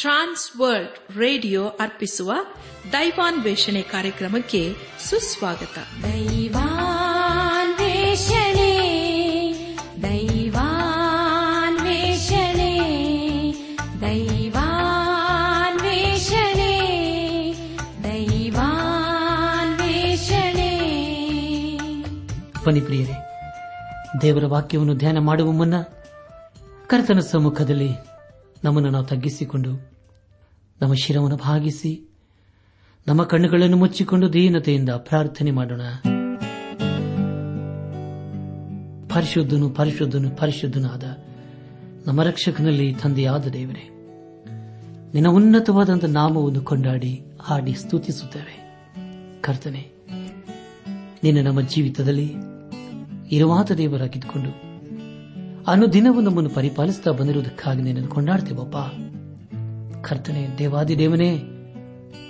Trans World radio ಅರ್ಪಿಸುವ ದೈವಾನ್ವೇಷಣೆ ಕಾರ್ಯಕ್ರಮಕ್ಕೆ ಸುಸ್ವಾಗತ. ದೈವಾನ್ವೇಷಣೆ ದೈವಾನ್ವೇಷಣೆ ದೈವಾನ್ವೇಷಣೆ ದೈವಾನ್ವೇಷಣೆ. ಬನ್ನಿ ಪ್ರಿಯರೇ ದೇವರ ವಾಕ್ಯವನ್ನು ಧ್ಯಾನ ಮಾಡುವ ಮುನ್ನ ಕರ್ತನ ಸಮ್ಮುಖದಲ್ಲಿ ನಮ್ಮನ್ನು ನಾವು ತಗ್ಗಿಸಿಕೊಂಡು, ನಮ್ಮ ಶಿರವನ್ನು ಭಾಗಿಸಿ, ನಮ್ಮ ಕಣ್ಣುಗಳನ್ನು ಮುಚ್ಚಿಕೊಂಡು ದೀನತೆಯಿಂದ ಪ್ರಾರ್ಥನೆ ಮಾಡೋಣ. ಪರಿಶುದ್ಧನು ಪರಿಶುದ್ಧನು, ಪರಿಶುದ್ಧನಾದ ನಮ್ಮ ರಕ್ಷಕನಲ್ಲಿ ತಂದೆಯಾದ ದೇವರೇ, ನಿನ್ನ ಉನ್ನತವಾದಂಥ ನಾಮವನ್ನು ಕೊಂಡಾಡಿ, ಹಾಡಿ ಸ್ತುತಿಸುತ್ತೇವೆ. ಕರ್ತನೆ, ನಿನ್ನ ನಮ್ಮ ಜೀವಿತದಲ್ಲಿ ಇರುವಾದ ದೇವರಾಗಿದ್ದುಕೊಂಡು ಅನುದಿನವೂ ನಮ್ಮನ್ನು ಪರಿಪಾಲಿಸುತ್ತಾ ಬಂದಿರುವುದಕ್ಕಾಗಿ ನಿನ್ನನ್ನು ಕೊಂಡಾಡ್ತೇವಪ್ಪ. ಕರ್ತನೆ ದೇವಾದಿ ದೇವನೇ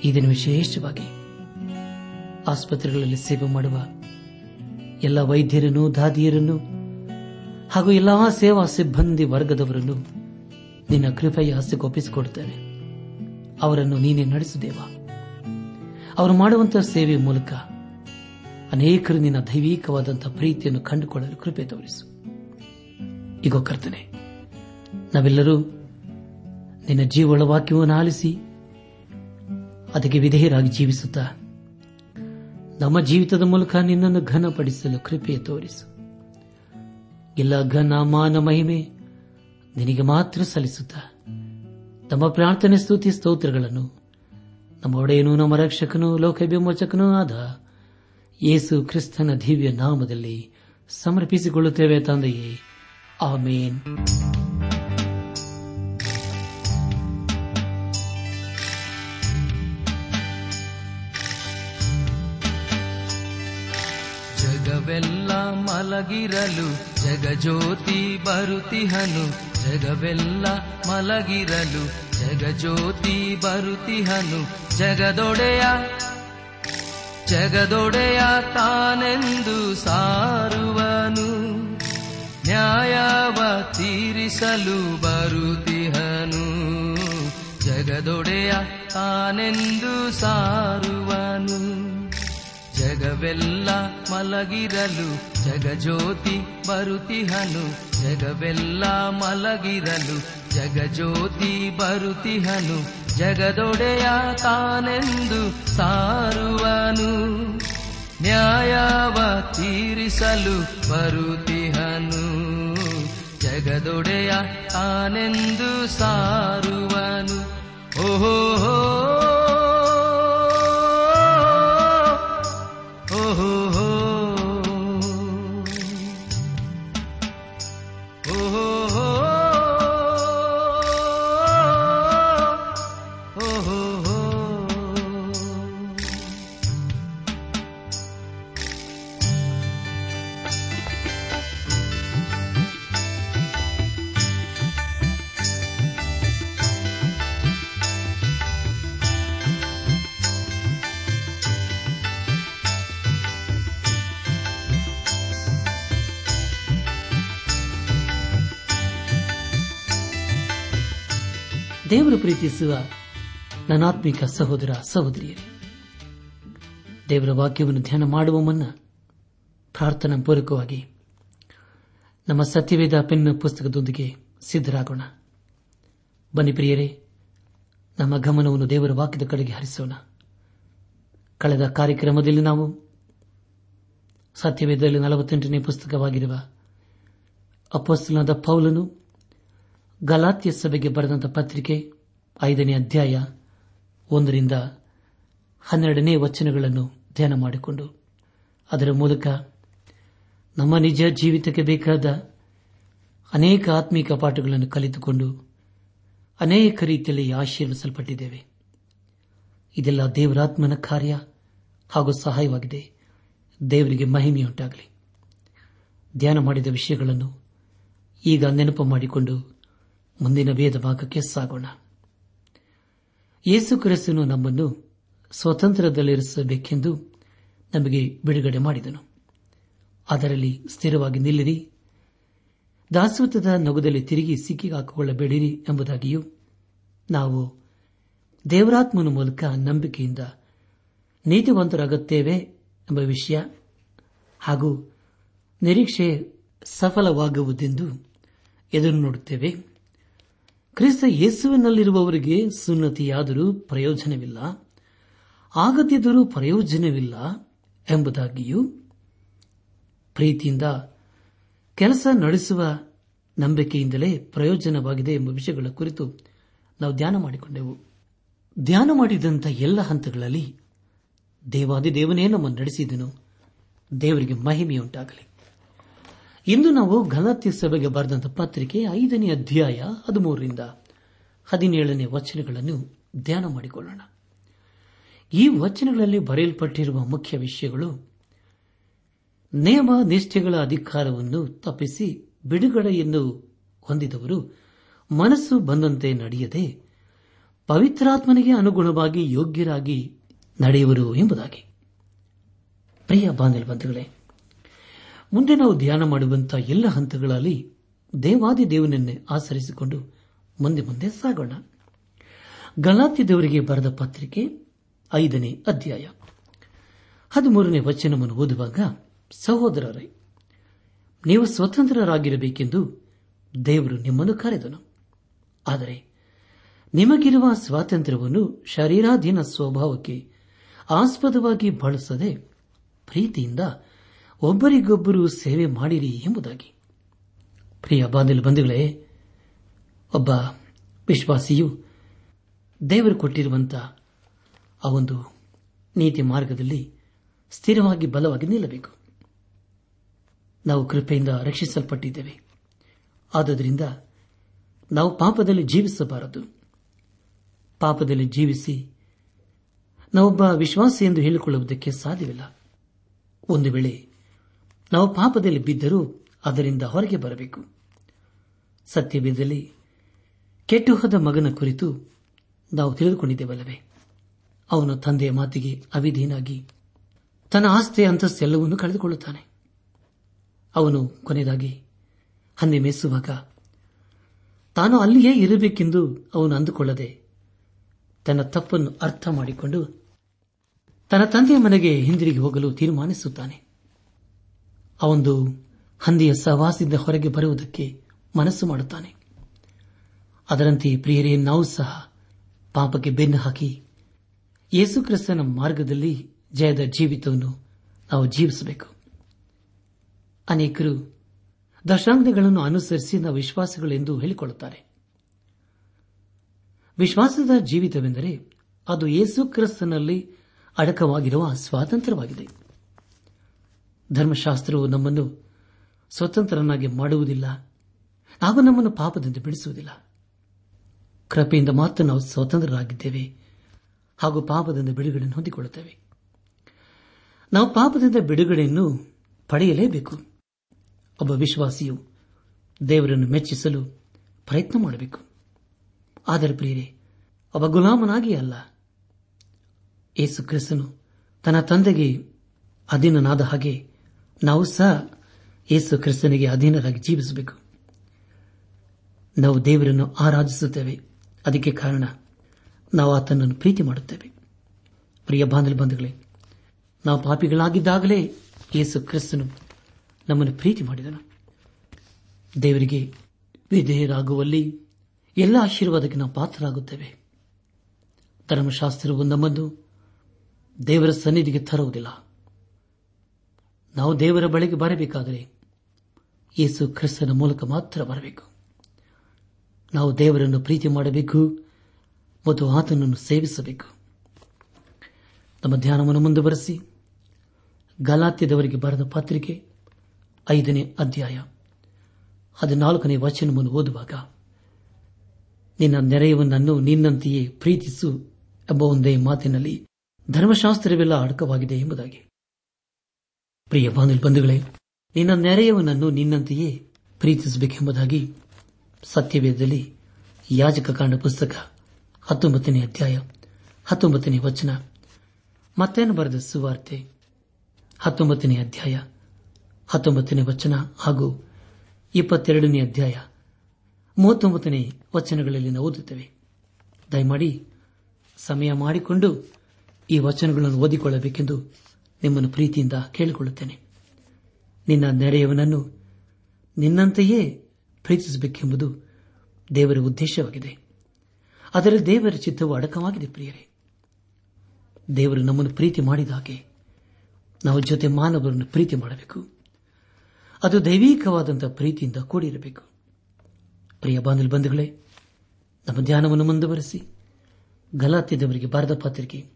ಈ ದಿನ ವಿಶೇಷವಾಗಿ ಆಸ್ಪತ್ರೆಗಳಲ್ಲಿ ಸೇವೆ ಮಾಡುವ ಎಲ್ಲ ವೈದ್ಯರನ್ನು, ದಾದಿಯರನ್ನು ಹಾಗೂ ಎಲ್ಲಾ ಸೇವಾ ಸಿಬ್ಬಂದಿ ವರ್ಗದವರನ್ನು ನಿನ್ನ ಕೃಪೆಯ ಹಸ್ತಕ್ಕೆ ಒಪ್ಪಿಸಿಕೊಡುತ್ತೇನೆ. ಅವರನ್ನು ನೀನೇ ನಡೆಸುದೇವ. ಅವರು ಮಾಡುವಂತಹ ಸೇವೆಯ ಮೂಲಕ ಅನೇಕರು ನಿನ್ನ ದೈವಿಕವಾದಂತಹ ಪ್ರೀತಿಯನ್ನು ಕಂಡುಕೊಳ್ಳಲು ಕೃಪೆ ತೋರಿಸು. ಈಗ ಕರ್ತನೆ, ನಾವೆಲ್ಲರೂ ನಿನ್ನ ಜೀವಳ ವಾಕ್ಯವನ್ನು ಆಲಿಸಿ ಅದಕ್ಕೆ ವಿಧೇಯರಾಗಿ ಜೀವಿಸುತ್ತ, ನಮ್ಮ ಜೀವಿತದ ಮೂಲಕ ನಿನ್ನನ್ನು ಘನಪಡಿಸಲು ಕೃಪೆ ತೋರಿಸು. ಎಲ್ಲ ಘನ, ಮಾನ, ಮಹಿಮೆ ನಿನಗೆ ಮಾತ್ರ ಸಲ್ಲಿಸುತ್ತ, ನಮ್ಮ ಪ್ರಾರ್ಥನೆ, ಸ್ತುತಿ, ಸ್ತೋತ್ರಗಳನ್ನು ನಮ್ಮ ಒಡೆಯನು, ನಮ್ಮ ರಕ್ಷಕನು ಲೋಕ ಆದ ಯೇಸು ಕ್ರಿಸ್ತನ ದಿವ್ಯ ನಾಮದಲ್ಲಿ ಸಮರ್ಪಿಸಿಕೊಳ್ಳುತ್ತೇವೆ ತಂದೆಯೇ. ಆಮೇನ್. ಜಗವೆಲ್ಲ ಮಲಗಿರಲು ಜಗಜ್ಯೋತಿ ಬರುತಿಹನು ಜಗವೆಲ್ಲ ಮಲಗಿರಲು ಜಗಜ್ಯೋತಿ ಬರುತಿಹನು ಜಗದೊಡೆಯ ಜಗದೊಡೆಯ ತಾನೆಂದು ಸಾರುವನು. ನ್ಯಾಯವ ತೀರಿಸಲು ಬರುತಿಹನು ಜಗದೊಡೆಯ ತಾನೆಂದು ಸಾರುವನು. ಜಗವೆಲ್ಲ ಮಲಗಿರಲು ಜಗಜ್ಯೋತಿ ಬರುತಿಹನು ಜಗವೆಲ್ಲ ಮಲಗಿರಲು ಜಗಜ್ಯೋತಿ ಬರುತಿಹನು ಜಗದೊಡೆಯ ತಾನೆಂದು ಸಾರುವನು. ನ್ಯಾಯವ ತೀರಿಸಲು ಬರುತಿಹನು ಜಗದೊಡೆಯ ತಾನೆಂದು ಸಾರುವನು. ಓಹೋ ಪ್ರೀತಿಸುವ ನನಾತ್ಮಿಕ ಸಹೋದರ ಸಹೋದರಿಯರೇ, ದೇವರ ವಾಕ್ಯವನ್ನು ಧ್ಯಾನ ಮಾಡುವ ಮುನ್ನ ಪ್ರಾರ್ಥನಾ ಪೂರ್ವಕವಾಗಿ ನಮ್ಮ ಸತ್ಯವೇದ ಪೆನ್ನ ಪುಸ್ತಕದೊಂದಿಗೆ ಸಿದ್ದರಾಗೋಣ ಬನ್ನಿ ಪ್ರಿಯರೇ, ನಮ್ಮ ಗಮನವನ್ನು ದೇವರ ವಾಕ್ಯದ ಕಡೆಗೆ ಹರಿಸೋಣ. ಕಳೆದ ಕಾರ್ಯಕ್ರಮದಲ್ಲಿ ನಾವು ಸತ್ಯವೇದದಲ್ಲಿ ನಲವತ್ತೆಂಟನೇ ಪುಸ್ತಕವಾಗಿರುವ ಅಪೋಸ್ತಲನಾದ ಪೌಲನು ಗಲಾತ್ಯ ಸಭೆಗೆ ಬರೆದಂತಹ ಪತ್ರಿಕೆ ಐದನೇ ಅಧ್ಯಾಯ ಒಂದರಿಂದ ಹನ್ನೆರಡನೇ ವಚನಗಳನ್ನು ಧ್ಯಾನ ಮಾಡಿಕೊಂಡು, ಅದರ ಮೂಲಕ ನಮ್ಮ ನಿಜ ಜೀವಿತಕ್ಕೆ ಬೇಕಾದ ಅನೇಕ ಆತ್ಮೀಕ ಪಾಠಗಳನ್ನು ಕಲಿತುಕೊಂಡು ಅನೇಕ ರೀತಿಯಲ್ಲಿ ಆಶೀರ್ವಿಸಲ್ಪಟ್ಟಿದ್ದೇವೆ. ಇದೆಲ್ಲ ದೇವರಾತ್ಮನ ಕಾರ್ಯ ಹಾಗೂ ಸಹಾಯವಾಗಿದೆ. ದೇವರಿಗೆ ಮಹಿಮೆಯುಂಟಾಗಲಿ. ಧ್ಯಾನ ಮಾಡಿದ ವಿಷಯಗಳನ್ನು ಈಗ ನೆನಪು ಮಾಡಿಕೊಂಡು ಮುಂದಿನ ವೇದ ಭಾಗಕ್ಕೆ ಸಾಗೋಣ. ಯೇಸು ಕ್ರಿಸ್ತನು ನಮ್ಮನ್ನು ಸ್ವತಂತ್ರದಲ್ಲಿರಿಸಬೇಕೆಂದು ನಮಗೆ ಬಿಡುಗಡೆ ಮಾಡಿದನು. ಅದರಲ್ಲಿ ಸ್ಥಿರವಾಗಿ ನಿಲ್ಲಿರಿ. ದಾಸತ್ವದ ನಗುದಲ್ಲಿ ತಿರುಗಿ ಸಿಕ್ಕಿಹಾಕಿಕೊಳ್ಳಬೇಡಿರಿ ಎಂಬುದಾಗಿಯೂ ನಾವು ದೇವರಾತ್ಮನ ಮೂಲಕ ನಂಬಿಕೆಯಿಂದ ನೀತಿವಂತರಾಗುತ್ತೇವೆ ಎಂಬ ವಿಷಯ ಹಾಗೂ ನಿರೀಕ್ಷೆ ಸಫಲವಾಗುವುದೆಂದು ಎದುರು ನೋಡುತ್ತೇವೆ. ಕ್ರಿಸ್ತ ಯೇಸುವಿನಲ್ಲಿರುವವರಿಗೆ ಸುನ್ನತಿಯಾದರೂ ಪ್ರಯೋಜನವಿಲ್ಲ, ಆಗದಿದ್ದರೂ ಪ್ರಯೋಜನವಿಲ್ಲ ಎಂಬುದಾಗಿಯೂ ಪ್ರೀತಿಯಿಂದ ಕೆಲಸ ನಡೆಸುವ ನಂಬಿಕೆಯಿಂದಲೇ ಪ್ರಯೋಜನವಾಗಿದೆ ಎಂಬ ವಿಷಯಗಳ ಕುರಿತು ನಾವು ಧ್ಯಾನ ಮಾಡಿಕೊಂಡೆವು. ಧ್ಯಾನ ಮಾಡಿದಂಥ ಎಲ್ಲ ಹಂತಗಳಲ್ಲಿ ದೇವಾದಿ ದೇವನೇ ನಮ್ಮನ್ನು ನಡೆಸಿದನು. ದೇವರಿಗೆ ಮಹಿಮೆಯುಂಟಾಗಲಿ. ಇಂದು ನಾವು ಗಲಾತ್ಯ ಸಭೆಗೆ ಬರೆದಂತ ಪತ್ರಿಕೆ ಐದನೇ ಅಧ್ಯಾಯ ಹದಿಮೂರರಿಂದ ಹದಿನೇಳನೇ ವಚನಗಳನ್ನು ಧ್ಯಾನ ಮಾಡಿಕೊಳ್ಳೋಣ. ಈ ವಚನಗಳಲ್ಲಿ ಬರೆಯಲ್ಪಟ್ಟಿರುವ ಮುಖ್ಯ ವಿಷಯಗಳು ನೇಮ ನಿಷ್ಠೆಗಳ ಅಧಿಕಾರವನ್ನು ತಪ್ಪಿಸಿ ಬಿಡುಗಡೆಯನ್ನು ಹೊಂದಿದವರು ಮನಸ್ಸು ಬಂದಂತೆ ನಡೆಯದೆ ಪವಿತ್ರಾತ್ಮನಿಗೆ ಅನುಗುಣವಾಗಿ ಯೋಗ್ಯರಾಗಿ ನಡೆಯುವರು ಎಂಬುದಾಗಿ. ಪ್ರಿಯ ಬಾಂಧವ ಮುಂದೆ ನಾವು ಧ್ಯಾನ ಮಾಡುವಂತಹ ಎಲ್ಲ ಹಂತಗಳಲ್ಲಿ ದೇವಾದಿ ದೇವನನ್ನೇ ಆಚರಿಸಿಕೊಂಡು ಮುಂದೆ ಮುಂದೆ ಸಾಗೋಣ. ಗಲಾತಿ ದೇವರಿಗೆ ಬರೆದ ಪತ್ರಿಕೆ ಐದನೇ ಅಧ್ಯಾಯ. ಹದಿಮೂರನೇ ವಚನವನ್ನು ಓದುವಾಗ, ಸಹೋದರರೇ, ನೀವು ಸ್ವತಂತ್ರರಾಗಿರಬೇಕೆಂದು ದೇವರು ನಿಮ್ಮನ್ನು ಕರೆದನು. ಆದರೆ ನಿಮಗಿರುವ ಸ್ವಾತಂತ್ರ್ಯವನ್ನು ಶರೀರಾಧೀನ ಸ್ವಭಾವಕ್ಕೆ ಆಸ್ಪದವಾಗಿ ಬಳಸದೆ ಪ್ರೀತಿಯಿಂದ ಒಬ್ಬರಿಗೊಬ್ಬರು ಸೇವೆ ಮಾಡಿರಿ ಎಂಬುದಾಗಿ. ಪ್ರಿಯ ಬಾಂಧಲು ಬಂಧುಗಳೇ, ಒಬ್ಬ ವಿಶ್ವಾಸಿಯು ದೇವರು ಕೊಟ್ಟಿರುವಂತಹ ಆ ಒಂದು ನೀತಿ ಮಾರ್ಗದಲ್ಲಿ ಸ್ಥಿರವಾಗಿ ಬಲವಾಗಿ ನಿಲ್ಲಬೇಕು. ನಾವು ಕೃಪೆಯಿಂದ ರಕ್ಷಿಸಲ್ಪಟ್ಟಿದ್ದೇವೆ. ಆದ್ದರಿಂದ ನಾವು ಪಾಪದಲ್ಲಿ ಜೀವಿಸಬಾರದು. ಪಾಪದಲ್ಲಿ ಜೀವಿಸಿ ನಾವೊಬ್ಬ ವಿಶ್ವಾಸಿ ಎಂದು ಹೇಳಿಕೊಳ್ಳುವುದಕ್ಕೆ ಸಾಧ್ಯವಿಲ್ಲ. ಒಂದು ವೇಳೆ ನಾವು ಪಾಪದಲ್ಲಿ ಬಿದ್ದರೂ ಅದರಿಂದ ಹೊರಗೆ ಬರಬೇಕು. ಸತ್ಯವೇದದಲ್ಲಿ ಕೆಟ್ಟು ಹೋದ ಮಗನ ಕುರಿತು ನಾವು ತಿಳಿದುಕೊಂಡಿದ್ದೇವಲ್ಲವೇ? ಅವನು ತಂದೆಯ ಮಾತಿಗೆ ಅವಿಧೀನಾಗಿ ತನ್ನ ಆಸ್ತಿ ಅಂತಸ್ತೆಲ್ಲವನ್ನೂ ಕಳೆದುಕೊಳ್ಳುತ್ತಾನೆ. ಅವನು ಕೊನೆಯದಾಗಿ ಹನ್ನೆ ಮೇಸುವಾಗ ತಾನು ಅಲ್ಲಿಯೇ ಇರಬೇಕೆಂದು ಅವನು ಅಂದುಕೊಳ್ಳದೆ ತನ್ನ ತಪ್ಪನ್ನು ಅರ್ಥ ಮಾಡಿಕೊಂಡು ತನ್ನ ತಂದೆಯ ಮನೆಗೆ ಹಿಂದಿರುಗಿ ಹೋಗಲು ತೀರ್ಮಾನಿಸುತ್ತಾನೆ. ಅವೊಂದು ಹಂದಿಯ ಸಹವಾಸದಿಂದ ಹೊರಗೆ ಬರುವುದಕ್ಕೆ ಮನಸ್ಸು ಮಾಡುತ್ತಾನೆ. ಅದರಂತೆ ಪ್ರಿಯರೇ, ನಾವು ಸಹ ಪಾಪಕ್ಕೆ ಬೆನ್ನು ಹಾಕಿ ಯೇಸುಕ್ರಿಸ್ತನ ಮಾರ್ಗದಲ್ಲಿ ಜಯದ ಜೀವಿತವನ್ನು ನಾವು ಜೀವಿಸಬೇಕು. ಅನೇಕರು ದಶಾಂಗಗಳನ್ನು ಅನುಸರಿಸಿ ನಾವು ವಿಶ್ವಾಸಗಳೆಂದು ಹೇಳಿಕೊಳ್ಳುತ್ತಾರೆ. ವಿಶ್ವಾಸದ ಜೀವಿತವೆಂದರೆ ಅದು ಯೇಸು ಕ್ರಿಸ್ತನಲ್ಲಿ ಅಡಕವಾಗಿರುವ ಸ್ವಾತಂತ್ರ್ಯವಾಗಿದೆ. ಧರ್ಮಶಾಸ್ತ್ರವು ನಮ್ಮನ್ನು ಸ್ವತಂತ್ರನಾಗಿ ಮಾಡುವುದಿಲ್ಲ. ಹಾಗೂ ನಮ್ಮನ್ನು ಪಾಪದಿಂದ ಬಿಡಿಸುವುದಿಲ್ಲ. ಕೃಪೆಯಿಂದ ಮಾತ್ರ ನಾವು ಸ್ವತಂತ್ರರಾಗಿದ್ದೇವೆ. ಹಾಗೂ ಪಾಪದಿಂದ ಬಿಡುಗಡೆಯನ್ನು ಹೊಂದಿಕೊಳ್ಳುತ್ತೇವೆ. ನಾವು ಪಾಪದಿಂದ ಬಿಡುಗಡೆಯನ್ನು ಪಡೆಯಲೇಬೇಕು. ಒಬ್ಬ ವಿಶ್ವಾಸಿಯು ದೇವರನ್ನು ಮೆಚ್ಚಿಸಲು ಪ್ರಯತ್ನ ಮಾಡಬೇಕು. ಆದರೆ ಪ್ರಿಯರೇ, ಒಬ್ಬ ಗುಲಾಮನಾಗಿ ಅಲ್ಲ. ಏಸು ಕ್ರಿಸ್ತನು ತನ್ನ ತಂದೆಗೆ ಅಧೀನನಾದ ಹಾಗೆ ನಾವು ಸಹ ಯೇಸು ಕ್ರಿಸ್ತನಿಗೆ ಅಧೀನರಾಗಿ ಜೀವಿಸಬೇಕು. ನಾವು ದೇವರನ್ನು ಆರಾಧಿಸುತ್ತೇವೆ. ಅದಕ್ಕೆ ಕಾರಣ ನಾವು ಆತನನ್ನು ಪ್ರೀತಿ ಮಾಡುತ್ತೇವೆ. ಪ್ರಿಯ ಬಾಂಧವ ಬಂಧುಗಳೇ, ನಾವು ಪಾಪಿಗಳಾಗಿದ್ದಾಗಲೇ ಯೇಸು ಕ್ರಿಸ್ತನು ನಮ್ಮನ್ನು ಪ್ರೀತಿ ಮಾಡಿದನು. ದೇವರಿಗೆ ವಿಧೇಯರಾಗುವಲ್ಲಿ ಎಲ್ಲ ಆಶೀರ್ವಾದಕ್ಕೆ ನಾವು ಪಾತ್ರರಾಗುತ್ತೇವೆ. ಧರ್ಮಶಾಸ್ತ್ರವು ನಮ್ಮನ್ನು ದೇವರ ಸನ್ನಿಧಿಗೆ ತರುವುದಿಲ್ಲ. ನಾವು ದೇವರ ಬಳಿಗೆ ಬರಬೇಕಾದರೆ ಯೇಸು ಕ್ರಿಸ್ತನ ಮೂಲಕ ಮಾತ್ರ ಬರಬೇಕು. ನಾವು ದೇವರನ್ನು ಪ್ರೀತಿ ಮಾಡಬೇಕು ಮತ್ತು ಆತನನ್ನು ಸೇವಿಸಬೇಕು. ನಮ್ಮ ಧ್ಯಾನವನ್ನು ಮುಂದುವರೆಸಿ. ಗಲಾತ್ಯದವರಿಗೆ ಬರೆದ ಪತ್ರಿಕೆ ಐದನೇ ಅಧ್ಯಾಯ ಹದಿನಾಲ್ಕನೇ ವಚನವನ್ನು ಓದುವಾಗ, ನಿನ್ನ ನೆರೆಯವನನ್ನು ನಿನ್ನಂತೆಯೇ ಪ್ರೀತಿಸು ಎಂಬ ಒಂದೇ ಮಾತಿನಲ್ಲಿ ಧರ್ಮಶಾಸ್ತ್ರವೆಲ್ಲ ಅಡಕವಾಗಿದೆ ಎಂಬುದಾಗಿ. ಪ್ರಿಯ ಬಂಧುಗಳೇ, ನಿನ್ನ ನೆರೆಯವನನ್ನು ನಿನ್ನಂತೆಯೇ ಪ್ರೀತಿಸಬೇಕೆಂಬುದಾಗಿ ಸತ್ಯವೇದದಲ್ಲಿ ಯಾಜಕ ಕಾಂಡ ಪುಸ್ತಕ ಹತ್ತೊಂಬತ್ತನೇ ಅಧ್ಯಾಯ, ಹತ್ತೊಂಬತ್ತನೇ ವಚನ, ಮತ್ತೇನು ಬರೆದ ಸುವಾರ್ತೆ, ಹತ್ತೊಂಬತ್ತನೇ ಅಧ್ಯಾಯ, ಹತ್ತೊಂಬತ್ತನೇ ವಚನ ಹಾಗೂ ಇಪ್ಪತ್ತೆರಡನೇ ಅಧ್ಯಾಯ, ಮೂವತ್ತೊಂಬತ್ತನೇ ವಚನಗಳಲ್ಲಿ ನಾವು ಓದುತ್ತೇವೆ. ದಯಮಾಡಿ ಸಮಯ ಮಾಡಿಕೊಂಡು ಈ ವಚನಗಳನ್ನು ಓದಿಕೊಳ್ಳಬೇಕೆಂದು ನಿಮ್ಮನ್ನು ಪ್ರೀತಿಯಿಂದ ಕೇಳಿಕೊಳ್ಳುತ್ತೇನೆ. ನಿನ್ನ ನೆರೆಯವನನ್ನು ನಿನ್ನಂತೆಯೇ ಪ್ರೀತಿಸಬೇಕೆಂಬುದು ದೇವರ ಉದ್ದೇಶವಾಗಿದೆ. ಅದರ ದೇವರ ಚಿತ್ತವು ಅಡಕವಾಗಿದೆ ಪ್ರಿಯರೇ. ದೇವರು ನಮ್ಮನ್ನು ಪ್ರೀತಿ ಮಾಡಿದ ಹಾಗೆ ನಾವು ಜೊತೆ ಮಾನವರನ್ನು ಪ್ರೀತಿ ಮಾಡಬೇಕು. ಅದು ದೈವಿಕವಾದಂತಹ ಪ್ರೀತಿಯಿಂದ ಕೂಡಿರಬೇಕು. ಪ್ರಿಯ ಬಾಂಧವ ಬಂಧುಗಳೇ, ನಮ್ಮ ಧ್ಯಾನವನ್ನು ಮುಂದುವರೆಸಿ ಗಲಾತ್ಯದವರಿಗೆ ಬಾರದ ಪಾತ್ರಿಕೆ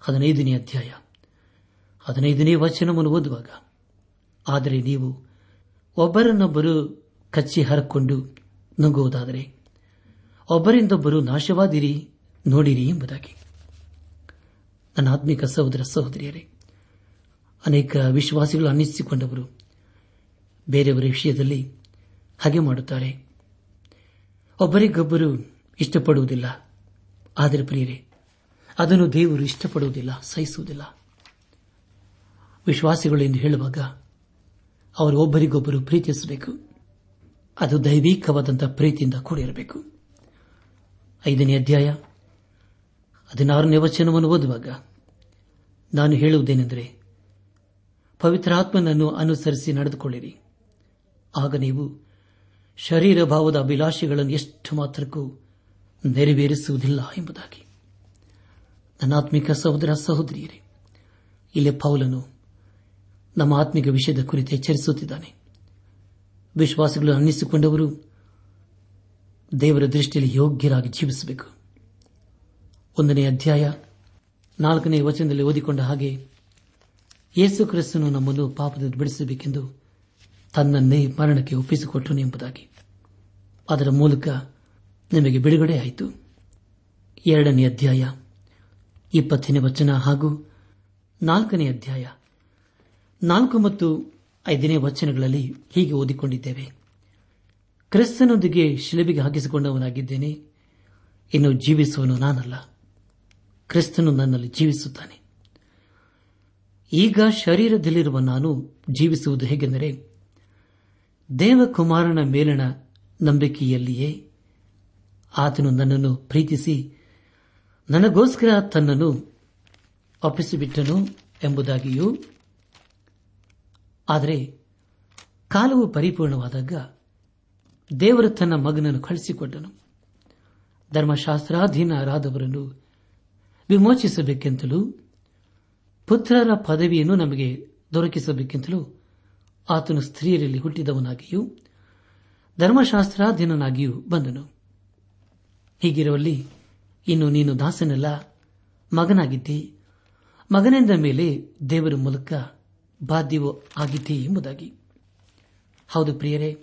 ಹದಿನೈದನೇ ಅಧ್ಯಾಯ. ಹದಿನೈದನೇ ವಚನವನ್ನು ಓದುವಾಗ, ಆದರೆ ನೀವು ಒಬ್ಬರನ್ನೊಬ್ಬರು ಕಚ್ಚಿ ಹರಕೊಂಡು ನುಗ್ಗುವುದಾದರೆ ಒಬ್ಬರಿಂದೊಬ್ಬರು ನಾಶವಾದಿರಿ, ನೋಡಿರಿ ಎಂಬುದಾಗಿ. ನನ್ನ ಆತ್ಮಿಕ ಸಹೋದರ ಸಹೋದರಿಯರೇ, ಅನೇಕ ವಿಶ್ವಾಸಿಗಳು ಅನ್ನಿಸಿಕೊಂಡವರು ಬೇರೆಯವರ ವಿಷಯದಲ್ಲಿ ಹಾಗೆ ಮಾಡುತ್ತಾರೆ. ಒಬ್ಬರಿಗೊಬ್ಬರು ಇಷ್ಟಪಡುವುದಿಲ್ಲ. ಆದರೆ ಪ್ರಿಯರೇ, ಅದನ್ನು ದೇವರು ಇಷ್ಟಪಡುವುದಿಲ್ಲ, ಸಹಿಸುವುದಿಲ್ಲ. ವಿಶ್ವಾಸಿಗಳು ಎಂದು ಹೇಳುವಾಗ ಅವರು ಒಬ್ಬರಿಗೊಬ್ಬರು ಪ್ರೀತಿಸಬೇಕು. ಅದು ದೈವಿಕವಾದಂತಹ ಪ್ರೀತಿಯಿಂದ ಕೂಡಿರಬೇಕು. ಐದನೇ ಅಧ್ಯಾಯ ಹದಿನಾರನೇ ವಚನವನ್ನು ಓದುವಾಗ ನಾನು ಹೇಳುವುದೇನೆಂದರೆ ಪವಿತ್ರಾತ್ಮನನ್ನು ಅನುಸರಿಸಿ ನಡೆದುಕೊಳ್ಳಿರಿ. ಆಗ ನೀವು ಶರೀರ ಭಾವದ ಅಭಿಲಾಷೆಗಳನ್ನು ಎಷ್ಟು ಮಾತ್ರಕ್ಕೂ ನೆರವೇರಿಸುವುದಿಲ್ಲ ಎಂಬುದಾಗಿ. ನನ್ನಾತ್ಮಿಕ ಸಹೋದರ ಸಹೋದರಿಯರೇ, ಇಲ್ಲಿ ಪೌಲನು ನಮ್ಮ ಆತ್ಮಿಕ ವಿಷಯದ ಕುರಿತು ಎಚ್ಚರಿಸುತ್ತಿದ್ದಾನೆ. ವಿಶ್ವಾಸಗಳು ಅನ್ನಿಸಿಕೊಂಡವರು ದೇವರ ದೃಷ್ಟಿಯಲ್ಲಿ ಯೋಗ್ಯರಾಗಿ ಜೀವಿಸಬೇಕು. ಒಂದನೇ ಅಧ್ಯಾಯ ನಾಲ್ಕನೇ ವಚನದಲ್ಲಿ ಓದಿಕೊಂಡ ಹಾಗೆ ಯೇಸು ಕ್ರಿಸ್ತನು ನಮ್ಮನ್ನು ಪಾಪದಿಂದ ಬಿಡಿಸಬೇಕೆಂದು ತನ್ನನ್ನೇ ಮರಣಕ್ಕೆ ಒಪ್ಪಿಸಿಕೊಟ್ಟನು ಎಂಬುದಾಗಿ. ಅದರ ಮೂಲಕ ನಿಮಗೆ ಬಿಡುಗಡೆಯಾಯಿತು ಎರಡನೇ ಅಧ್ಯಾಯ ಇಪ್ಪತ್ತನೇ ವಚನ ಹಾಗೂ ನಾಲ್ಕನೇ ಅಧ್ಯಾಯ ನಾಲ್ಕು ಮತ್ತು ಐದನೇ ವಚನಗಳಲ್ಲಿ ಹೀಗೆ ಓದಿಕೊಂಡಿದ್ದೇವೆ. ಕ್ರಿಸ್ತನೊಂದಿಗೆ ಶಿಲಬಿಗೆ ಹಾಕಿಸಿಕೊಂಡವನಾಗಿದ್ದೇನೆ. ಇನ್ನು ಜೀವಿಸುವನು ನಾನಲ್ಲ. ಕ್ರಿಸ್ತನು ನನ್ನಲ್ಲಿ ಜೀವಿಸುತ್ತಾನೆ. ಈಗ ಶರೀರದಲ್ಲಿರುವ ನಾನು ಜೀವಿಸುವುದು ಹೇಗೆಂದರೆ, ದೇವಕುಮಾರನ ಮೇಲಣ ನಂಬಿಕೆಯಲ್ಲಿಯೇ ಆತನು ನನ್ನನ್ನು ಪ್ರೀತಿಸಿ ನನಗೋಸ್ಕರ ತನ್ನನ್ನು ಒಪ್ಪಿಸಿಬಿಟ್ಟನು ಎಂಬುದಾಗಿಯೂ ಆದರೆ ಕಾಲವು ಪರಿಪೂರ್ಣವಾದಾಗ ದೇವರು ತನ್ನ ಮಗನನ್ನು ಕಳಿಸಿಕೊಟ್ಟನು ಧರ್ಮಶಾಸ್ತ್ರಾಧೀನರಾದವರನ್ನು ವಿಮೋಚಿಸಬೇಕೆಂತಲೂ, ಪುತ್ರರ ಪದವಿಯನ್ನು ನಮಗೆ ದೊರಕಿಸಬೇಕೆಂತಲೂ ಆತನು ಸ್ತ್ರೀಯರಲ್ಲಿ ಹುಟ್ಟಿದವನಾಗಿಯೂ, ಧರ್ಮಶಾಸ್ತ್ರಾಧೀನನಾಗಿಯೂ ಬಂದನು. ಹೀಗಿರುವಲ್ಲಿ ಇನ್ನು ನೀನು ದಾಸನಲ್ಲ, ಮಗನಾಗಿದ್ದಿ. ಮಗನೆಂದ ಮೇಲೆ ದೇವರ ಮೂಲಕ ಬಾಧ್ಯವೂ ಆಗಿದೆ ಎಂಬುದಾಗಿ. ಹೌದು ಪ್ರಿಯರೇ,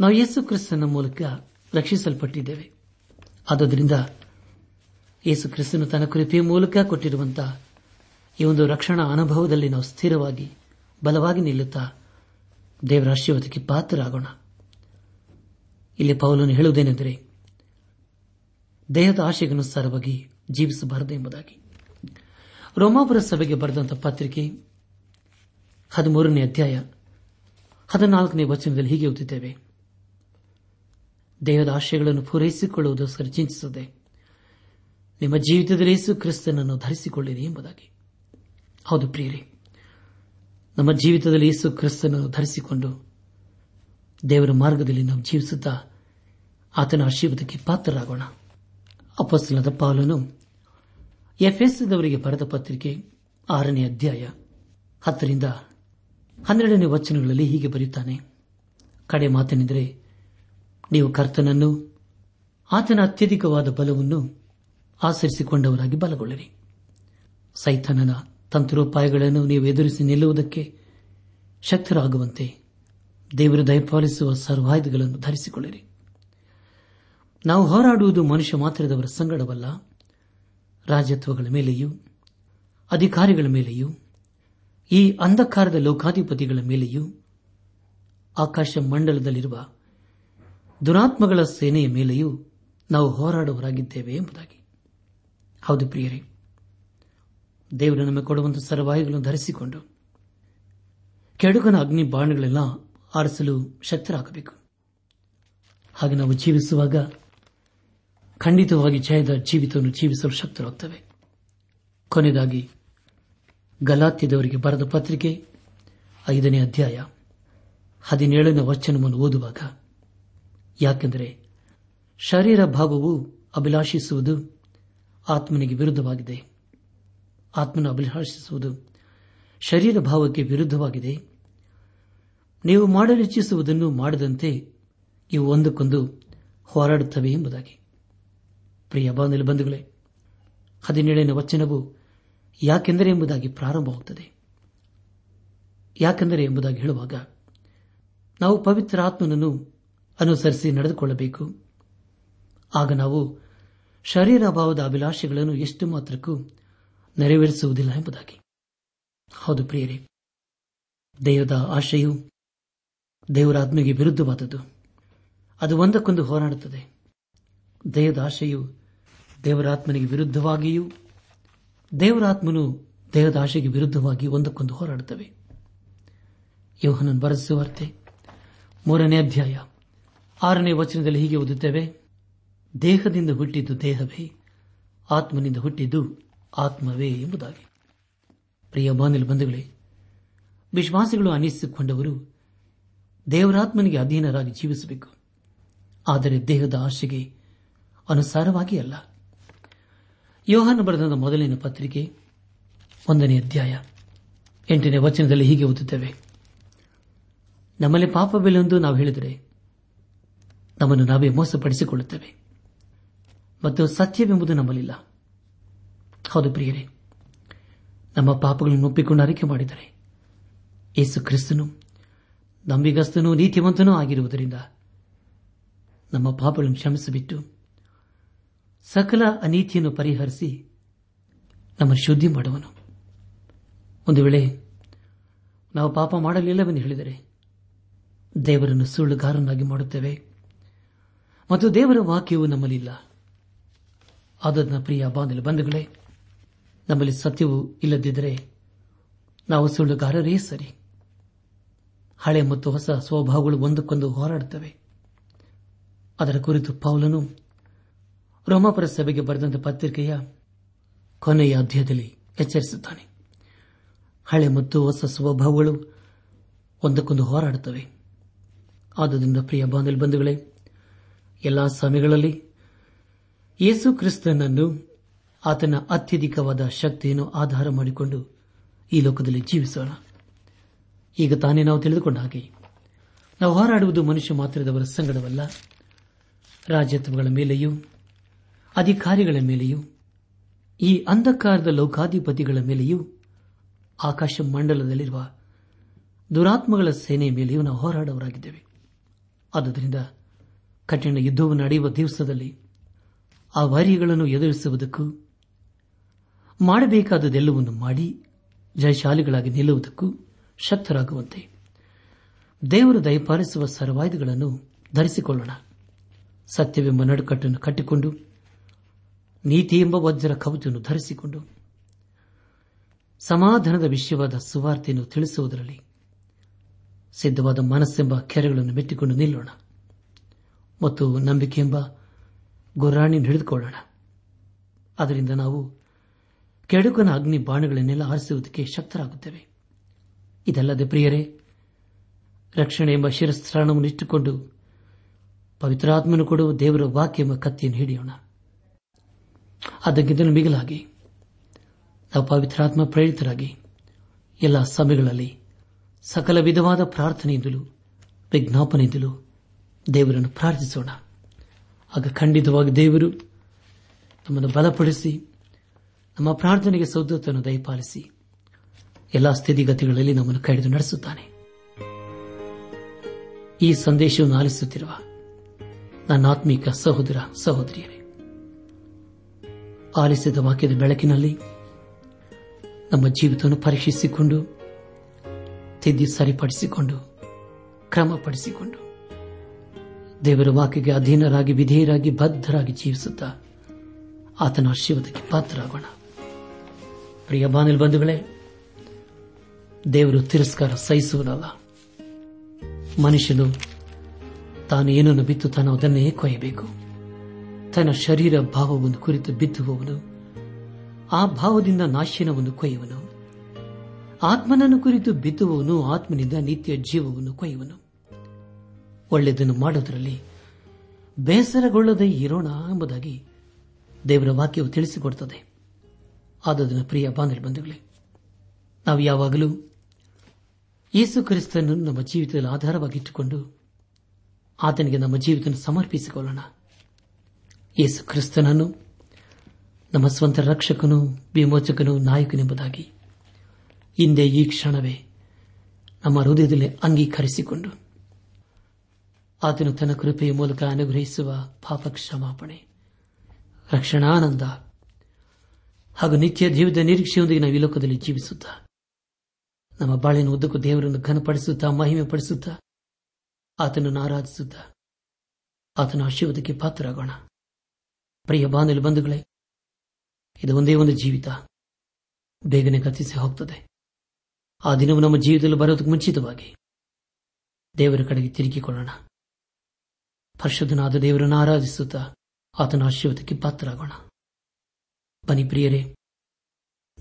ನಾವು ಯೇಸು ಕ್ರಿಸ್ತನ ಮೂಲಕ ರಕ್ಷಿಸಲ್ಪಟ್ಟಿದ್ದೇವೆ. ಆದ್ದರಿಂದ ಯೇಸು ಕ್ರಿಸ್ತನು ತನ್ನ ಕೃಪೆಯ ಮೂಲಕ ಕೊಟ್ಟಿರುವಂತಹ ಈ ಒಂದು ರಕ್ಷಣಾ ಅನುಭವದಲ್ಲಿ ನಾವು ಸ್ಥಿರವಾಗಿ, ಬಲವಾಗಿ ನಿಲ್ಲುತ್ತಾ ದೇವರ ಆಶೀರ್ವಾದಕ್ಕೆ ಪಾತ್ರರಾಗೋಣ. ಇಲ್ಲಿ ಪೌಲನು ಹೇಳುವುದೇನೆಂದರೆ, ದೇಹದ ಆಶೆಗನುಸಾರವಾಗಿ ಜೀವಿಸಬಾರದು ಎಂಬುದಾಗಿ. ರೋಮಾಪುರ ಸಭೆಗೆ ಬರೆದಂತಹ ಪತ್ರಿಕೆ ಹದಿಮೂರನೇ ಅಧ್ಯಾಯ, ಹದಿನಾಲ್ಕನೇ ವಚನದಲ್ಲಿ ಹೀಗೆ ಓದುತ್ತೇವೆ ದೇಹದ ಆಶಯಗಳನ್ನು ಪೂರೈಸಿಕೊಳ್ಳುವುದು ಸರ್ಜಿಸುತ್ತದೆ ನಿಮ್ಮ ಜೀವಿತದಲ್ಲಿ ಯೇಸು ಕ್ರಿಸ್ತನನ್ನು ಧರಿಸಿಕೊಳ್ಳಿರಿ ಎಂಬುದಾಗಿ. ಹೌದು ಪ್ರಿಯರೇ, ನಮ್ಮ ಜೀವಿತದಲ್ಲಿ ಯೇಸು ಕ್ರಿಸ್ತನನ್ನು ಧರಿಸಿಕೊಂಡು ದೇವರ ಮಾರ್ಗದಲ್ಲಿ ನಾವು ಜೀವಿಸುತ್ತಾ ಆತನ ಆಶೀರ್ವಾದಕ್ಕೆ ಪಾತ್ರರಾಗೋಣ. ಅಪಸ್ಲದ ಪಾಲನು ಎಫ್ಎಸ್ದವರಿಗೆ ಬರೆದ ಪತ್ರಿಕೆ ಆರನೇ ಅಧ್ಯಾಯ ಹತ್ತರಿಂದ ಹನ್ನೆರಡನೇ ವಚನಗಳಲ್ಲಿ ಹೀಗೆ ಬರೆಯುತ್ತಾನೆ. ಕಡೆ ಮಾತನೆಂದರೆ, ನೀವು ಕರ್ತನನ್ನು, ಆತನ ಅತ್ಯಧಿಕವಾದ ಬಲವನ್ನು ಆಚರಿಸಿಕೊಂಡವರಾಗಿ ಬಲಗೊಳ್ಳಿರಿ. ಸೈತಾನನ ತಂತ್ರೋಪಾಯಗಳನ್ನು ನೀವು ಎದುರಿಸಿ ನಿಲ್ಲುವುದಕ್ಕೆ ಶಕ್ತರಾಗುವಂತೆ ದೇವರು ದಯಪಾಲಿಸುವ ಸರ್ವಾಯುಧಗಳನ್ನು ಧರಿಸಿಕೊಳ್ಳಿರಿ. ನಾವು ಹೋರಾಡುವುದು ಮನುಷ್ಯ ಮಾತ್ರದವರ ಸಂಗಡವಲ್ಲ, ರಾಜತ್ವಗಳ ಮೇಲೆಯೂ, ಅಧಿಕಾರಿಗಳ ಮೇಲೆಯೂ ಈ ಅಂಧಕಾರದ ಲೋಕಾಧಿಪತಿಗಳ ಮೇಲೆಯೂ ಆಕಾಶ ಮಂಡಲದಲ್ಲಿರುವ ದುರಾತ್ಮಗಳ ಸೇನೆಯ ಮೇಲೆಯೂ ನಾವು ಹೋರಾಡುವರಾಗಿದ್ದೇವೆ ಎಂಬುದಾಗಿ. ಹೌದು ಪ್ರಿಯರೇ, ದೇವರು ನಮಗೆ ಕೊಡುವಂತಹ ಸರವಾಯುಗಳನ್ನು ಧರಿಸಿಕೊಂಡು ಕೆಡುಕನ ಅಗ್ನಿ ಬಾಣಗಳೆಲ್ಲ ಆರಿಸಲು ಶಕ್ತರಾಗಬೇಕು. ಹಾಗೆ ನಾವು ಜೀವಿಸುವಾಗ ಖಂಡಿತವಾಗಿ ಜಯದ ಜೀವಿತವನ್ನು ಜೀವಿಸಲು ಶಕ್ತರಾಗುತ್ತವೆ ಕೊನೆಯದಾಗಿ ಗಲಾತ್ಯದವರಿಗೆ ಬರೆದ ಪತ್ರಿಕೆ ಐದನೇ ಅಧ್ಯಾಯ ಹದಿನೇಳನೇ ವಚನವನ್ನು ಓದುವಾಗ, ಯಾಕೆಂದರೆ ಶರೀರ ಭಾವವು ಅಭಿಲಾಷಿಸುವುದು ಆತ್ಮನಿಗೆ ವಿರುದ್ಧವಾಗಿದೆ. ಆತ್ಮನ ಅಭಿಲಾಷಿಸುವುದು ಶರೀರ ಭಾವಕ್ಕೆ ವಿರುದ್ಧವಾಗಿದೆ. ನೀವು ಮಾಡಲಿಚ್ಛಿಸುವುದನ್ನು ಮಾಡದಂತೆ ಇವು ಒಂದಕ್ಕೊಂದು ಹೋರಾಡುತ್ತವೆ ಎಂಬುದಾಗಿ. ಪ್ರಿಯ ಬಾಂಧವೇ ಹದಿನೇಳನೇ ವಚನವು ಯಾಕೆಂದರೆ ಎಂಬುದಾಗಿ ಪ್ರಾರಂಭವಾಗುತ್ತದೆ ಯಾಕೆಂದರೆ ಎಂಬುದಾಗಿ ಹೇಳುವಾಗ ನಾವು ಪವಿತ್ರ ಆತ್ಮನನ್ನು ಅನುಸರಿಸಿ ನಡೆದುಕೊಳ್ಳಬೇಕು. ಆಗ ನಾವು ಶರೀರ ಭಾವದ ಅಭಿಲಾಷೆಗಳನ್ನು ಎಷ್ಟು ಮಾತ್ರಕ್ಕೂ ನೆರವೇರಿಸುವುದಿಲ್ಲ ಎಂಬುದಾಗಿ. ಹೌದು ಪ್ರಿಯರೇ, ದೇವದ ಆಶೆಯು ದೇವರಾತ್ಮಿಗೆ ವಿರುದ್ಧವಾದದ್ದು. ಅದು ಒಂದಕ್ಕೊಂದು ಹೋರಾಡುತ್ತದೆ. ದೇಹದ ಆಶೆಯು ದೇವರಾತ್ಮನಿಗೆ ವಿರುದ್ಧವಾಗಿಯೂ ದೇವರ ಆತ್ಮನು ದೇಹದ ಆಶೆಗೆ ವಿರುದ್ಧವಾಗಿ ಒಂದಕ್ಕೊಂದು ಹೋರಾಡುತ್ತವೆ. ಯೋಹನನ್ ಬರೆಸುವಾರ್ತೆ ಮೂರನೇ ಅಧ್ಯಾಯ. ಆರನೇ ವಚನದಲ್ಲಿ ಹೀಗೆ ಓದುತ್ತೇವೆ. ದೇಹದಿಂದ ಹುಟ್ಟಿದ್ದು ದೇಹವೇ, ಆತ್ಮನಿಂದ ಹುಟ್ಟಿದ್ದು ಆತ್ಮವೇ ಎಂಬುದಾಗಿ. ಪ್ರಿಯ ಬಾಂಧವ ಬಂಧುಗಳೇ, ವಿಶ್ವಾಸಿಗಳು ಅನಿಸಿಕೊಂಡವರು ದೇವರಾತ್ಮನಿಗೆ ಅಧೀನರಾಗಿ ಜೀವಿಸಬೇಕು. ಆದರೆ ದೇಹದ ಆಶೆಗೆ ಅನುಸಾರವಾಗಿ ಅಲ್ಲ. ಯೋಹಾನ ಬರೆದ ಮೊದಲಿನ ಪತ್ರಿಕೆ ಒಂದನೇ ಅಧ್ಯಾಯ ಎಂಟನೇ ವಚನದಲ್ಲಿ ಹೀಗೆ ಓದುತ್ತೇವೆ. ನಮ್ಮಲ್ಲಿ ಪಾಪವಿല്ലെಂದು ನಾವು ಹೇಳಿದರೆ ನಮ್ಮನ್ನು ನಾವೇ ಮೋಸಪಡಿಸಿಕೊಳ್ಳುತ್ತೇವೆ. ಮತ್ತು ಸತ್ಯವೆಂಬುದು ನಮ್ಮಲ್ಲಿಲ್ಲ. ಹೌದು ಪ್ರಿಯರೇ, ನಮ್ಮ ಪಾಪಗಳನ್ನು ಒಪ್ಪಿಕೊಂಡು ಅರಿಕೆ ಮಾಡಿದರೆ ಯೇಸು ಕ್ರಿಸ್ತನು ನಂಬಿಗಸ್ತನೂ ನೀತಿವಂತನೂ ಆಗಿರುವುದರಿಂದ ನಮ್ಮ ಪಾಪಗಳನ್ನು ಕ್ಷಮಿಸಿಬಿಟ್ಟು ಸಕಲ ಅನೀತಿಯನ್ನು ಪರಿಹರಿಸಿ ನಮ್ಮ ಶುದ್ಧಿ ಮಾಡುವನು. ಒಂದು ವೇಳೆ ನಾವು ಪಾಪ ಮಾಡಲಿಲ್ಲವೆಂದು ಹೇಳಿದರೆ ದೇವರನ್ನು ಸುಳ್ಳುಗಾರನಾಗಿ ಮಾಡುತ್ತೇವೆ. ಮತ್ತು ದೇವರ ವಾಕ್ಯವು ನಮ್ಮಲ್ಲಿಲ್ಲ. ಆದನ್ನ ಪ್ರಿಯ ಬಾಂಧವ ಬಂಧುಗಳೇ, ನಮ್ಮಲ್ಲಿ ಸತ್ಯವು ಇಲ್ಲದಿದ್ದರೆ ನಾವು ಸುಳ್ಳುಗಾರರೇ ಸರಿ. ಹಳೆ ಮತ್ತು ಹೊಸ ಸ್ವಭಾವಗಳು ಒಂದಕ್ಕೊಂದು ಹೋರಾಡುತ್ತವೆ. ಅದರ ಕುರಿತು ಪೌಲನು ರೋಮಾಪುರ ಸಭೆಗೆ ಬರೆದಂತ ಪತ್ರಿಕೆಯ ಕೊನೆಯ ಅಧ್ಯಾಯದಲ್ಲಿ ಎಚ್ಚರಿಸುತ್ತಾನೆ. ಹಳೆ ಮತ್ತು ಹೊಸ ಸ್ವಭಾವಗಳು ಒಂದಕ್ಕೊಂದು ಹೋರಾಡುತ್ತವೆ. ಆದ್ದರಿಂದ ಪ್ರಿಯ ಬಾಂಧಲ್ ಬಂಧುಗಳೇ, ಎಲ್ಲಾ ಸಮಯಗಳಲ್ಲಿ ಯೇಸು ಕ್ರಿಸ್ತನನ್ನು ಆತನ ಅತ್ಯಧಿಕವಾದ ಶಕ್ತಿಯನ್ನು ಆಧಾರ ಮಾಡಿಕೊಂಡು ಈ ಲೋಕದಲ್ಲಿ ಜೀವಿಸೋಣ. ಈಗ ತಾನೇ ನಾವು ತಿಳಿದುಕೊಂಡ ಹಾಗೆ, ನಾವು ಹೋರಾಡುವುದು ಮನುಷ್ಯ ಮಾತ್ರದವರ ಸಂಗಡವಲ್ಲ. ರಾಜ್ಯತ್ವಗಳ ಮೇಲೆಯೂ ಅಧಿಕಾರಿಗಳ ಮೇಲೆಯೂ, ಈ ಅಂಧಕಾರದ ಲೌಕಾಧಿಪತಿಗಳ ಮೇಲೆಯೂ, ಆಕಾಶ ಮಂಡಲದಲ್ಲಿರುವ ದುರಾತ್ಮಗಳ ಸೇನೆಯ ಮೇಲೆಯೂ ನಾವು ಹೋರಾಡವರಾಗಿದ್ದೇವೆ. ಆದ್ದರಿಂದ ಕಠಿಣ ಯುದ್ದವು ನಡೆಯುವ ದಿವಸದಲ್ಲಿ ಆ ವಾರ್ಯಗಳನ್ನು ಎದುರಿಸುವುದಕ್ಕೂ ಮಾಡಬೇಕಾದದೆಲ್ಲವನ್ನು ಮಾಡಿ ಜಯಶಾಲಿಗಳಾಗಿ ನಿಲ್ಲುವುದಕ್ಕೂ ಶಕ್ತರಾಗುವಂತೆ ದೇವರು ದಯಪಾಲಿಸುವ ಸರ್ವಾಯುಧಗಳನ್ನು ಧರಿಸಿಕೊಳ್ಳೋಣ. ಸತ್ಯವೆಂಬ ನಡುಕಟ್ಟನ್ನು ಕಟ್ಟಿಕೊಂಡು ನೀತಿ ಎಂಬ ವಜ್ರ ಕವಚವನ್ನು ಧರಿಸಿಕೊಂಡು ಸಮಾಧಾನದ ವಿಷಯವಾದ ಸುವಾರ್ತೆಯನ್ನು ತಿಳಿಸುವುದರಲ್ಲಿ ಸಿದ್ಧವಾದ ಮನಸ್ಸೆಂಬ ಕೆರೆಗಳನ್ನು ಮೆಟ್ಟಿಕೊಂಡು ನಿಲ್ಲೋಣ ಮತ್ತು ನಂಬಿಕೆ ಎಂಬ ಗುರಾಣಿ ಹಿಡಿದುಕೊಳ್ಳೋಣ. ಅದರಿಂದ ನಾವು ಕೆಡುಕನ ಅಗ್ನಿ ಬಾಣಗಳನ್ನೆಲ್ಲ ಆರಿಸುವುದಕ್ಕೆ ಶಕ್ತರಾಗುತ್ತೇವೆ. ಇದಲ್ಲದೆ ಪ್ರಿಯರೇ, ರಕ್ಷಣೆ ಎಂಬ ಶಿರಸ್ತ್ರಾಣವನ್ನು ಇಟ್ಟುಕೊಂಡು ಪವಿತ್ರಾತ್ಮನು ಕೊಡುವ ದೇವರ ವಾಕ್ಯ ಎಂಬ ಕತ್ತಿಯನ್ನು ಹಿಡಿಯೋಣ. ಅದಕ್ಕಿಂತಲೂ ಮಿಗಿಲಾಗಿ, ನಾವು ಪವಿತ್ರಾತ್ಮ ಪ್ರೇರಿತರಾಗಿ ಎಲ್ಲ ಸಮಯಗಳಲ್ಲಿ ಸಕಲ ವಿಧವಾದ ಪ್ರಾರ್ಥನೆಯಿಂದಲೂ, ವಿಜ್ಞಾಪನೆಯಿಂದಲೂ ದೇವರನ್ನು ಪ್ರಾರ್ಥಿಸೋಣ. ಆಗ ಖಂಡಿತವಾಗಿ ದೇವರು ನಮ್ಮನ್ನು ಬಲಪಡಿಸಿ, ನಮ್ಮ ಪ್ರಾರ್ಥನೆಗೆ ಸೌದತ್ತನ್ನು ದಯಪಾಲಿಸಿ, ಎಲ್ಲ ಸ್ಥಿತಿಗತಿಗಳಲ್ಲಿ ನಮ್ಮನ್ನು ಕಡಿದು ನಡೆಸುತ್ತಾನೆ. ಈ ಸಂದೇಶವನ್ನು ಆಲಿಸುತ್ತಿರುವ ನನ್ನ ಆತ್ಮೀಕ ಸಹೋದರ, ಸಹೋದರಿಯರೇ ಆಲಿಸಿದ ವಾಕ್ಯದ ಬೆಳಕಿನಲ್ಲಿ ನಮ್ಮ ಜೀವಿತವನ್ನು ಪರೀಕ್ಷಿಸಿಕೊಂಡು, ತಿದ್ದಿ ಸರಿಪಡಿಸಿಕೊಂಡು, ಕ್ರಮಪಡಿಸಿಕೊಂಡು ದೇವರ ವಾಕ್ಯಗೆ ಅಧೀನರಾಗಿ, ವಿಧೇಯರಾಗಿ, ಬದ್ಧರಾಗಿ ಜೀವಿಸುತ್ತಾ ಆತನ ಆಶೀರ್ವಾದಕ್ಕೆ ಪಾತ್ರರಾಗೋಣ. ಪ್ರಿಯ ಬಾನಿಲ್ ಬಂಧುಗಳೇ, ದೇವರು ತಿರಸ್ಕಾರ ಸಹಿಸುವುದಲ್ಲ. ಮನುಷ್ಯನು ತಾನು ಏನನ್ನು ತಾನು ಅದನ್ನೇ ಕೊಯ್ಯಬೇಕು. ತನ್ನ ಶರೀರ ಭಾವವನ್ನು ಕುರಿತು ಬಿದ್ದುವವನು ಆ ಭಾವದಿಂದ ನಾಶನವನ್ನು ಕೊಯ್ಯುವನು. ಆತ್ಮನನ್ನು ಕುರಿತು ಬಿದ್ದುವವನು ಆತ್ಮನಿಂದ ನಿತ್ಯ ಜೀವವನ್ನು ಕೊಯ್ಯುವನು. ಒಳ್ಳೆಯದನ್ನು ಮಾಡುವುದರಲ್ಲಿ ಬೇಸರಗೊಳ್ಳದೆ ಇರೋಣ ಎಂಬುದಾಗಿ ದೇವರ ವಾಕ್ಯವು ತಿಳಿಸಿಕೊಡುತ್ತದೆ ಆದದನ ಪ್ರಿಯ ಬಂಧುಗಳೇ, ನಾವು ಯಾವಾಗಲೂ ಯೇಸು ಕ್ರಿಸ್ತನನ್ನು ನಮ್ಮ ಜೀವಿತದಲ್ಲಿ ಆಧಾರವಾಗಿಟ್ಟುಕೊಂಡು ಆತನಿಗೆ ನಮ್ಮ ಜೀವಿತ ಸಮರ್ಪಿಸಿಕೊಳ್ಳೋಣ. ಯೇಸು ಕ್ರಿಸ್ತನನ್ನು, ನಮ್ಮ ಸ್ವಂತ ರಕ್ಷಕನು, ವಿಮೋಚಕನು, ನಾಯಕನೆಂಬುದಾಗಿ ಹಿಂದೆ ಈ ಕ್ಷಣವೇ ನಮ್ಮ ಹೃದಯದಲ್ಲಿ ಅಂಗೀಕರಿಸಿಕೊಂಡು ಆತನು ತನ್ನ ಕೃಪೆಯ ಮೂಲಕ ಅನುಗ್ರಹಿಸುವ ಪಾಪ ಕ್ಷಮಾಪಣೆ ರಕ್ಷಣಾನಂದ ಹಾಗೂ ನಿತ್ಯ ಜೀವಿತ ನಿರೀಕ್ಷೆಯೊಂದಿಗೆ ನಾವು ಈ ಲೋಕದಲ್ಲಿ ಜೀವಿಸುತ್ತಾ, ನಮ್ಮ ಬಾಳಿನ ಉದ್ದಕ್ಕೂ ದೇವರನ್ನು ಘನಪಡಿಸುತ್ತಾ ಮಹಿಮೆ ಪಡಿಸುತ್ತಾ ಆತನನ್ನು ಆರಾಧಿಸುತ್ತಾ, ಆತನ ಆಶೀರ್ವಾದಕ್ಕೆ ಪಾತ್ರರಾಗೋಣ. ಪ್ರಿಯ ಬಾಂಧವ್ಯ ಬಂಧುಗಳೇ, ಇದು ಒಂದೇ ಒಂದು ಜೀವಿತ. ಬೇಗನೆ ಕಥಿಸಿ ಹೋಗ್ತದೆ. ಆ ದಿನವೂ ನಮ್ಮ ಜೀವಿತದಲ್ಲಿ ಬರೋದಕ್ಕೆ ಮುಂಚಿತವಾಗಿ ದೇವರ ಕಡೆಗೆ ತಿರುಗಿಕೊಳ್ಳೋಣ. ಪರಿಶುದ್ಧನಾದ ದೇವರನ್ನು ಆರಾಧಿಸುತ್ತಾ ಆತನ ಆಶೀರ್ವಾದಕ್ಕೆ ಪಾತ್ರರಾಗೋಣ. ಬನ್ನಿ ಪ್ರಿಯರೇ,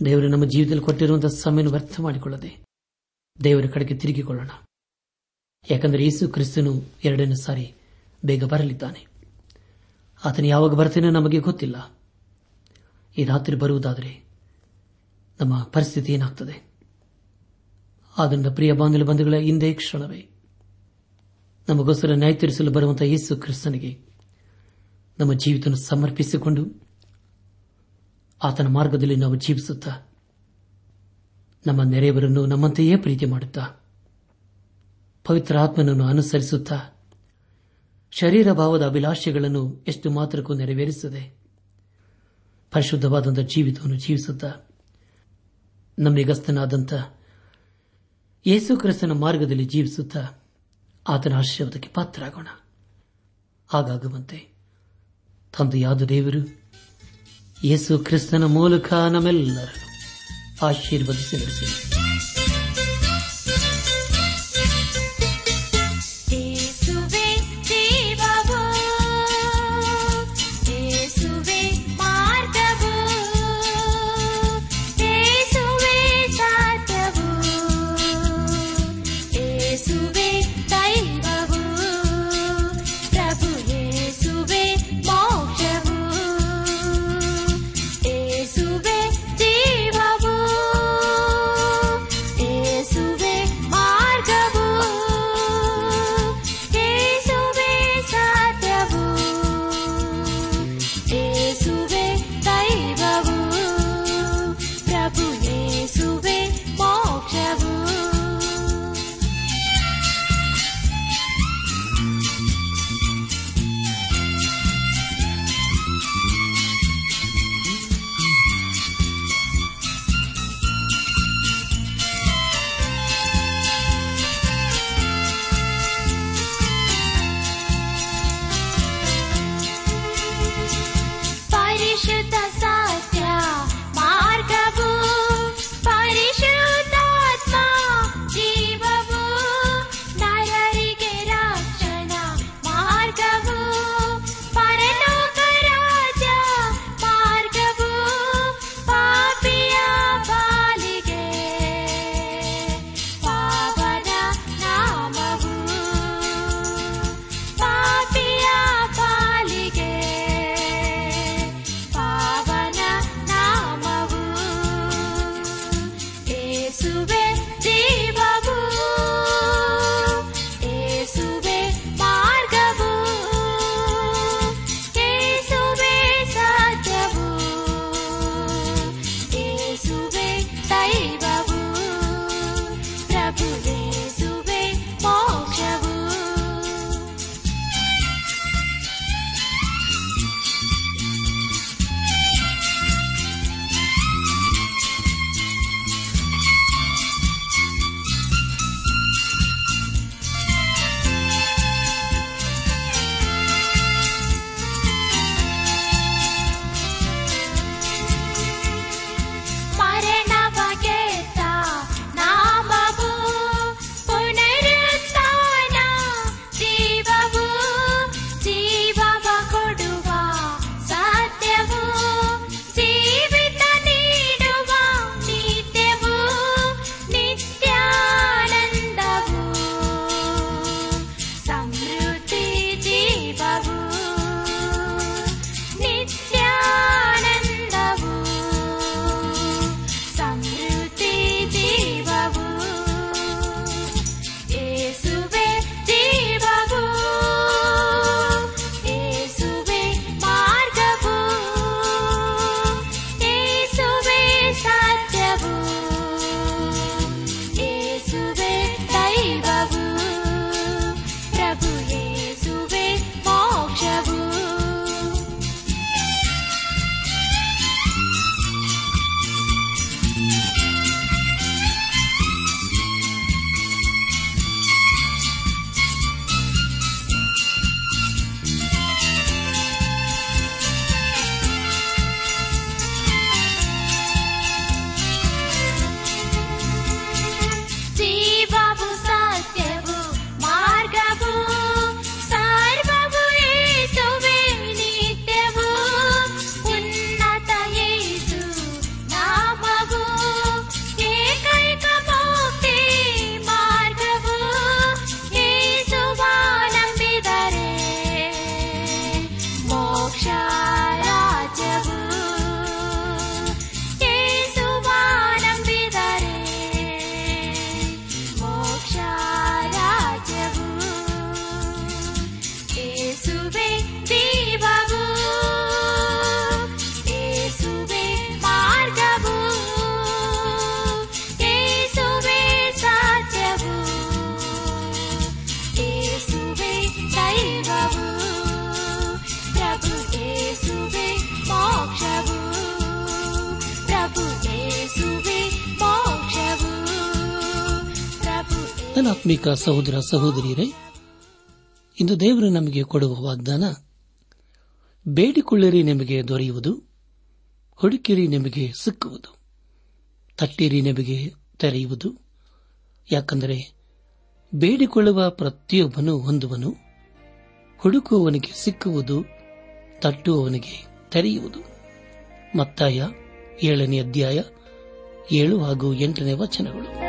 ದೇವರು ನಮ್ಮ ಜೀವಿತದಲ್ಲಿ ಕೊಟ್ಟಿರುವಂತಹ ಸಮಯವನ್ನು ವ್ಯರ್ಥ ಮಾಡಿಕೊಳ್ಳದೆ ದೇವರ ಕಡೆಗೆ ತಿರುಗಿಕೊಳ್ಳೋಣ. ಯಾಕಂದರೆ ಯೇಸು ಕ್ರಿಸ್ತನು ಎರಡನೇ ಸಾರಿ ಬೇಗ ಬರಲಿದ್ದಾನೆ. ಆತನು ಯಾವಾಗ ಬರ್ತೇನೆ ನಮಗೆ ಗೊತ್ತಿಲ್ಲ. ಈ ರಾತ್ರಿ ಬರುವುದಾದರೆ ನಮ್ಮ ಪರಿಸ್ಥಿತಿ ಏನಾಗ್ತದೆ? ಆದ್ದರಿಂದ ಪ್ರಿಯ ಬಾಂಧವ ಬಂಧುಗಳ, ಹಿಂದೆ ಕ್ಷಣವೇ ನಮಗೋಸ್ಕರ ನ್ಯಾಯ ತೀರಿಸಲು ಬರುವಂತಹ ಯೇಸು ಕ್ರಿಸ್ತನಿಗೆ ನಮ್ಮ ಜೀವಿತ ಸಮರ್ಪಿಸಿಕೊಂಡು ಆತನ ಮಾರ್ಗದಲ್ಲಿ ನಾವು ಜೀವಿಸುತ್ತಾ ನಮ್ಮ ನೆರೆಯವರನ್ನು ನಮ್ಮಂತೆಯೇ ಪ್ರೀತಿ ಮಾಡುತ್ತಾ, ಪವಿತ್ರ ಆತ್ಮನನ್ನು ಅನುಸರಿಸುತ್ತಾ ಶರೀರ ಭಾವದ ಅಭಿಲಾಷೆಗಳನ್ನು ಎಷ್ಟು ಮಾತ್ರಕ್ಕೂ ನೆರವೇರಿಸುತ್ತದೆ. ಪರಿಶುದ್ಧವಾದಂಥ ಜೀವಿತವನ್ನು ಜೀವಿಸುತ್ತಾ ನಮ್ಮಿಗಸ್ತನಾದಂಥ ಯೇಸು ಕ್ರಿಸ್ತನ ಮಾರ್ಗದಲ್ಲಿ ಜೀವಿಸುತ್ತಾ ಆತನ ಆಶೀರ್ವಾದಕ್ಕೆ ಪಾತ್ರರಾಗೋಣ. ಹಾಗಾಗುವಂತೆ ತಂದೆಯಾದ ದೇವರು, ಯೇಸು ಕ್ರಿಸ್ತನ ಮೂಲಕ ನಮ್ಮೆಲ್ಲರನ್ನು ಆಶೀರ್ವದಿಸಿ ನಡೆಸಿ. ಕರ್ತನಾತ್ಮಿಕ ಸಹೋದರ ಸಹೋದರಿಯರೇ, ಇಂದು ದೇವರು ನಮಗೆ ಕೊಡುವ ವಾಗ್ದಾನ, ಬೇಡಿಕೊಳ್ಳಿರಿ ನಿಮಗೆ ದೊರೆಯುವುದು, ಹುಡುಕಿರಿ ನಿಮಗೆ ಸಿಕ್ಕುವುದು, ತಟ್ಟಿರಿ ನಿಮಗೆ ತೆರೆಯುವುದು. ಯಾಕಂದರೆ ಬೇಡಿಕೊಳ್ಳುವ ಪ್ರತಿಯೊಬ್ಬನು ಹೊಂದುವನು, ಹುಡುಕುವವನಿಗೆ ಸಿಕ್ಕುವುದು, ತಟ್ಟುವವನಿಗೆ ತೆರೆಯುವುದು. ಮತ್ತಾಯ ಏಳನೇ ಅಧ್ಯಾಯ ಏಳು ಹಾಗೂ ಎಂಟನೇ ವಚನಗಳು.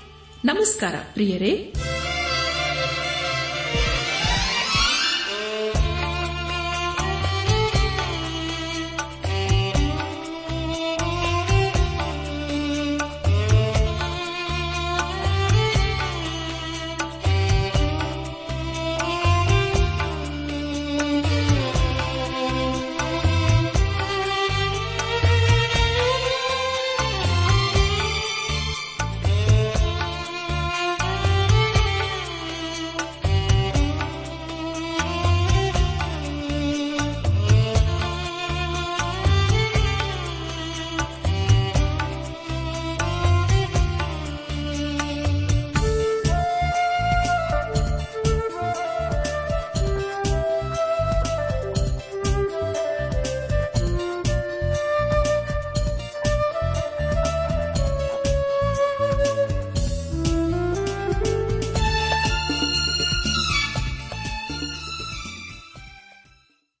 ನಮಸ್ಕಾರ ಪ್ರಿಯರೇ.